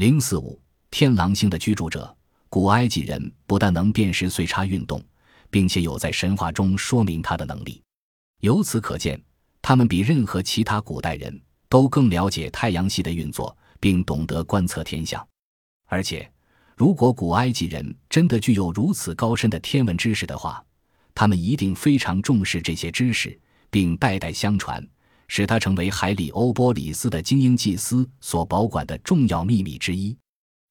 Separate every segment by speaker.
Speaker 1: 零四五天狼星的居住者，古埃及人不但能辨识岁差运动，并且有在神话中说明它的能力。由此可见，他们比任何其他古代人都更了解太阳系的运作，并懂得观测天象。而且，如果古埃及人真的具有如此高深的天文知识的话，他们一定非常重视这些知识，并代代相传。使它成为海里欧波里斯的精英祭司所保管的重要秘密之一。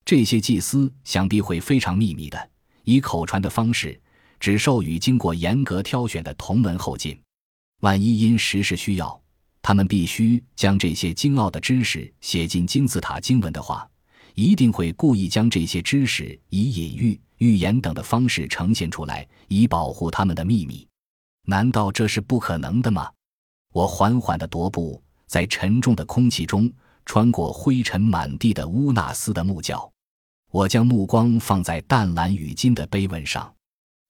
Speaker 1: 这些祭司想必会非常秘密的，以口传的方式，只授予经过严格挑选的同门后进。万一因时事需要，他们必须将这些精奥的知识写进金字塔经文的话，一定会故意将这些知识以隐喻、预言等的方式呈现出来，以保护他们的秘密。难道这是不可能的吗？我缓缓地踱步在沉重的空气中，穿过灰尘满地的乌纳斯的木角。我将目光放在淡蓝与金的碑文上，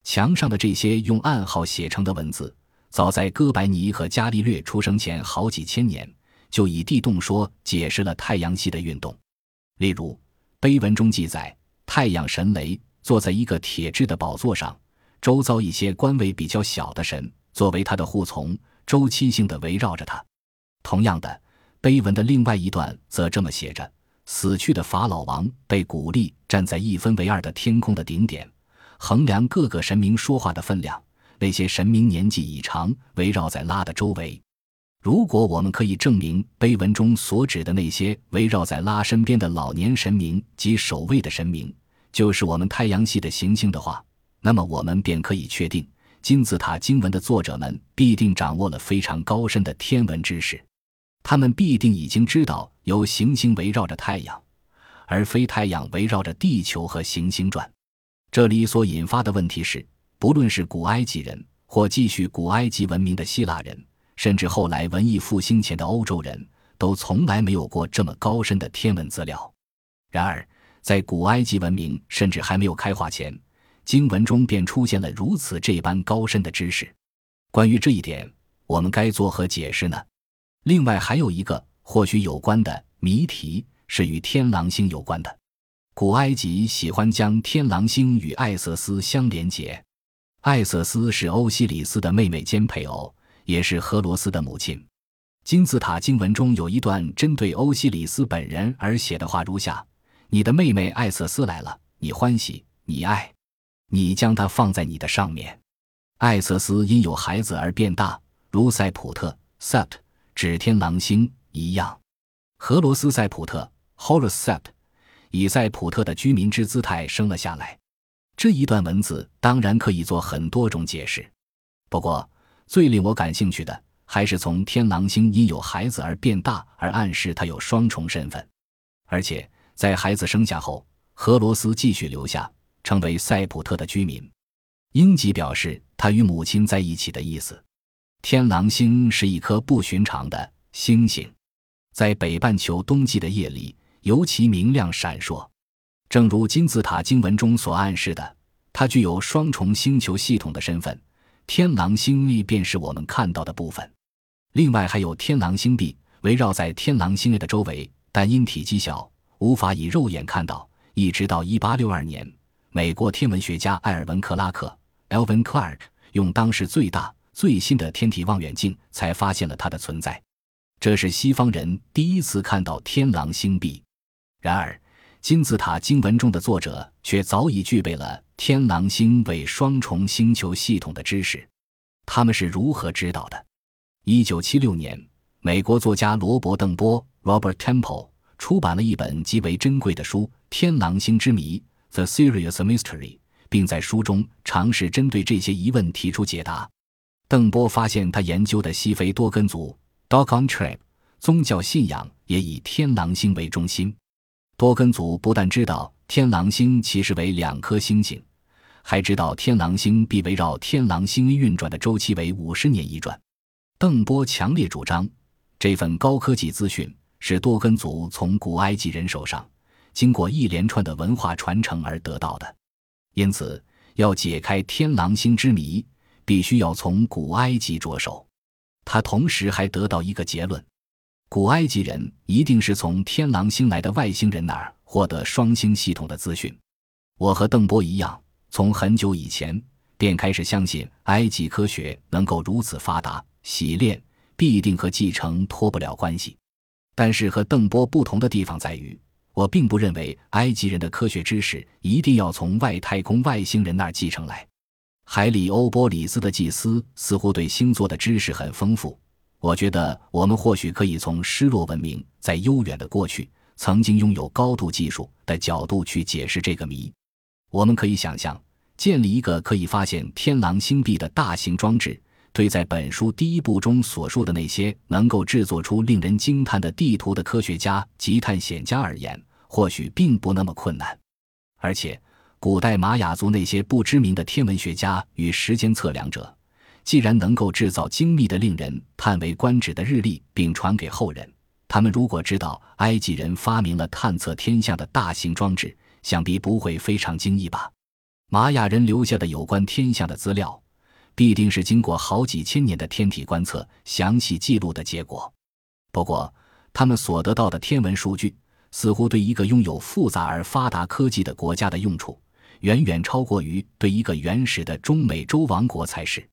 Speaker 1: 墙上的这些用暗号写成的文字，早在哥白尼和伽利略出生前好几千年，就以地动说解释了太阳系的运动。例如，碑文中记载，太阳神雷坐在一个铁制的宝座上，周遭一些官位比较小的神作为他的护从。周期性的围绕着他。同样的，碑文的另外一段则这么写着：死去的法老王被鼓励站在一分为二的天空的顶点，衡量各个神明说话的分量。那些神明年纪已长，围绕在拉的周围。如果我们可以证明碑文中所指的那些围绕在拉身边的老年神明及守卫的神明，就是我们太阳系的行星的话，那么我们便可以确定。金字塔经文的作者们必定掌握了非常高深的天文知识，他们必定已经知道由行星围绕着太阳，而非太阳围绕着地球和行星转。这里所引发的问题是，不论是古埃及人，或继续古埃及文明的希腊人，甚至后来文艺复兴前的欧洲人，都从来没有过这么高深的天文资料。然而，在古埃及文明甚至还没有开化前，经文中便出现了如此这般高深的知识，关于这一点，我们该作何解释呢？另外还有一个或许有关的谜题是与天狼星有关的。古埃及喜欢将天狼星与艾瑟斯相连结，艾瑟斯是欧西里斯的妹妹兼配偶，也是荷罗斯的母亲。金字塔经文中有一段针对欧西里斯本人而写的话如下：“你的妹妹艾瑟斯来了，你欢喜，你爱。”你将它放在你的上面。艾瑟斯因有孩子而变大，如塞普特 （Sept） 指天狼星一样。荷罗斯塞普特 （Horus Sept） 以塞普特的居民之姿态生了下来。这一段文字当然可以做很多种解释，不过最令我感兴趣的还是从天狼星因有孩子而变大而暗示他有双重身份，而且在孩子生下后，荷罗斯继续留下。成为塞普特的居民，英吉表示他与母亲在一起的意思。天狼星是一颗不寻常的星星，在北半球冬季的夜里尤其明亮闪烁。正如金字塔经文中所暗示的，它具有双重星球系统的身份。天狼星亦便是我们看到的部分。另外还有天狼星臂围绕在天狼星的周围，但因体积小，无法以肉眼看到。一直到1862年。美国天文学家艾尔文·克拉克 （Alvin Clark） 用当时最大、最新的天体望远镜，才发现了它的存在。这是西方人第一次看到天狼星臂。然而，金字塔经文中的作者却早已具备了天狼星为双重星球系统的知识。他们是如何知道的？一九七六年，美国作家罗伯·邓波 （Robert Temple） 出版了一本极为珍贵的书《天狼星之谜》。The Serious Mystery，并在书中尝试针对这些疑问提出解答。邓波发现，他研究的西非多根族 （Dogon Tribe） 宗教信仰也以天狼星为中心。多根族不但知道天狼星其实为两颗星星，还知道天狼星必围绕天狼星运转的周期为五十年一转。邓波强烈主张，这份高科技资讯是多根族从古埃及人手上。经过一连串的文化传承而得到的，因此要解开天狼星之谜，必须要从古埃及着手。他同时还得到一个结论：古埃及人一定是从天狼星来的外星人那儿获得双星系统的资讯。我和邓波一样，从很久以前便开始相信埃及科学能够如此发达，洗练必定和继承脱不了关系。但是和邓波不同的地方在于，我并不认为埃及人的科学知识一定要从外太空外星人那儿继承来。海里欧波里斯的祭司似乎对星座的知识很丰富。我觉得我们或许可以从失落文明在悠远的过去曾经拥有高度技术的角度去解释这个谜。我们可以想象，建立一个可以发现天狼星壁的大型装置，对在本书第一部中所述的那些能够制作出令人惊叹的地图的科学家及探险家而言，或许并不那么困难。而且，古代玛雅族那些不知名的天文学家与时间测量者。既然能够制造精密的、令人叹为观止的日历，并传给后人，他们如果知道埃及人发明了探测天象的大型装置，想必不会非常惊异吧？玛雅人留下的有关天象的资料，必定是经过好几千年的天体观测详细记录的结果。不过，他们所得到的天文数据，似乎对一个拥有复杂而发达科技的国家的用处，远远超过于对一个原始的中美洲王国才是。